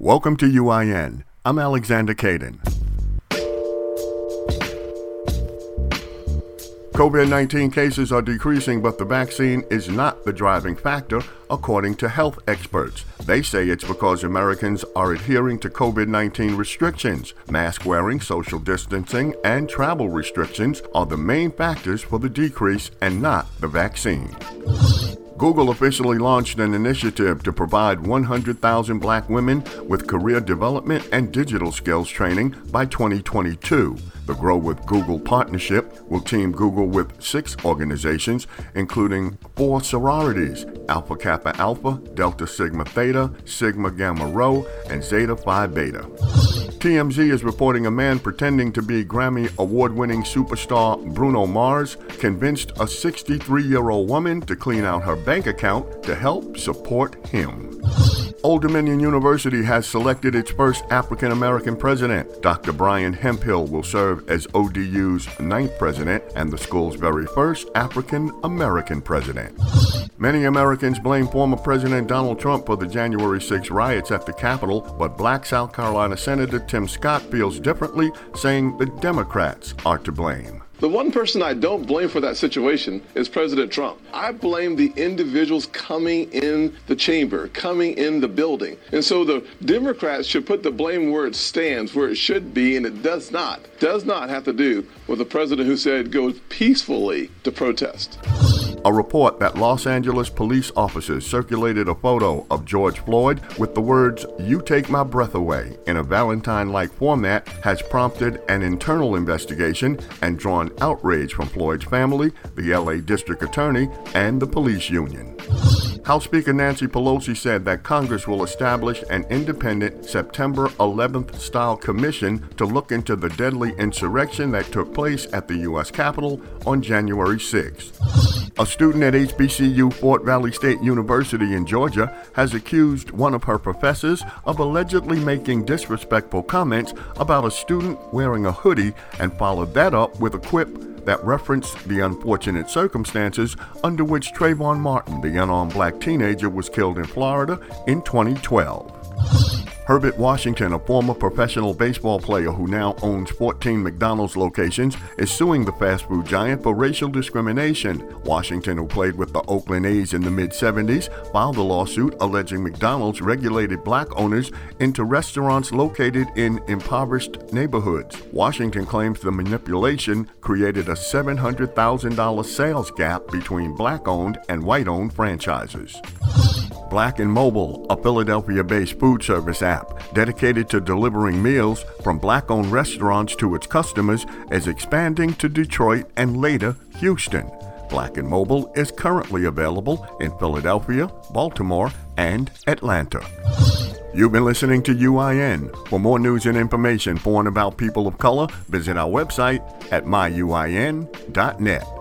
Welcome to UIN. I'm Alexander Kaydin. COVID 19 cases are decreasing, but the vaccine is not the driving factor, according to health experts. They say it's because Americans are adhering to COVID 19 restrictions. Mask wearing, social distancing, and travel restrictions are the main factors for the decrease and not the vaccine. Google officially launched an initiative to provide 100,000 black women with career development and digital skills training by 2022. The Grow with Google partnership will team Google with six organizations, including four sororities Alpha Kappa Alpha, Delta Sigma Theta, Sigma Gamma Rho, and Zeta Phi Beta. TMZ is reporting a man pretending to be Grammy award winning superstar Bruno Mars convinced a 63 year old woman to clean out her bank account to help support him. Old Dominion University has selected its first African American president. Dr. Brian Hemphill will serve as ODU's ninth president and the school's very first African American president. Many Americans blame former President Donald Trump for the January 6 riots at the Capitol, but black South Carolina Senator Tim Scott feels differently, saying the Democrats are to blame. The one person I don't blame for that situation is President Trump. I blame the individuals coming in the chamber, coming in the building. And so the Democrats should put the blame where it stands, where it should be, and it does not. Does not have to do with the president who said go peacefully to protest. A report that Los Angeles police officers circulated a photo of George Floyd with the words, You take my breath away, in a Valentine like format has prompted an internal investigation and drawn outrage from Floyd's family, the LA District Attorney, and the police union. House Speaker Nancy Pelosi said that Congress will establish an independent September 11th style commission to look into the deadly insurrection that took place at the U.S. Capitol on January 6th. A student at HBCU Fort Valley State University in Georgia has accused one of her professors of allegedly making disrespectful comments about a student wearing a hoodie and followed that up with a quip that referenced the unfortunate circumstances under which Trayvon Martin, the unarmed black teenager, was killed in Florida in 2012. Herbert Washington, a former professional baseball player who now owns 14 McDonald's locations, is suing the fast food giant for racial discrimination. Washington, who played with the Oakland A's in the mid 70s, filed a lawsuit alleging McDonald's regulated black owners into restaurants located in impoverished neighborhoods. Washington claims the manipulation created a $700,000 sales gap between black owned and white owned franchises. Black and Mobile, a Philadelphia based food service app dedicated to delivering meals from black owned restaurants to its customers, is expanding to Detroit and later Houston. Black and Mobile is currently available in Philadelphia, Baltimore, and Atlanta. You've been listening to UIN. For more news and information for and about people of color, visit our website at myuin.net.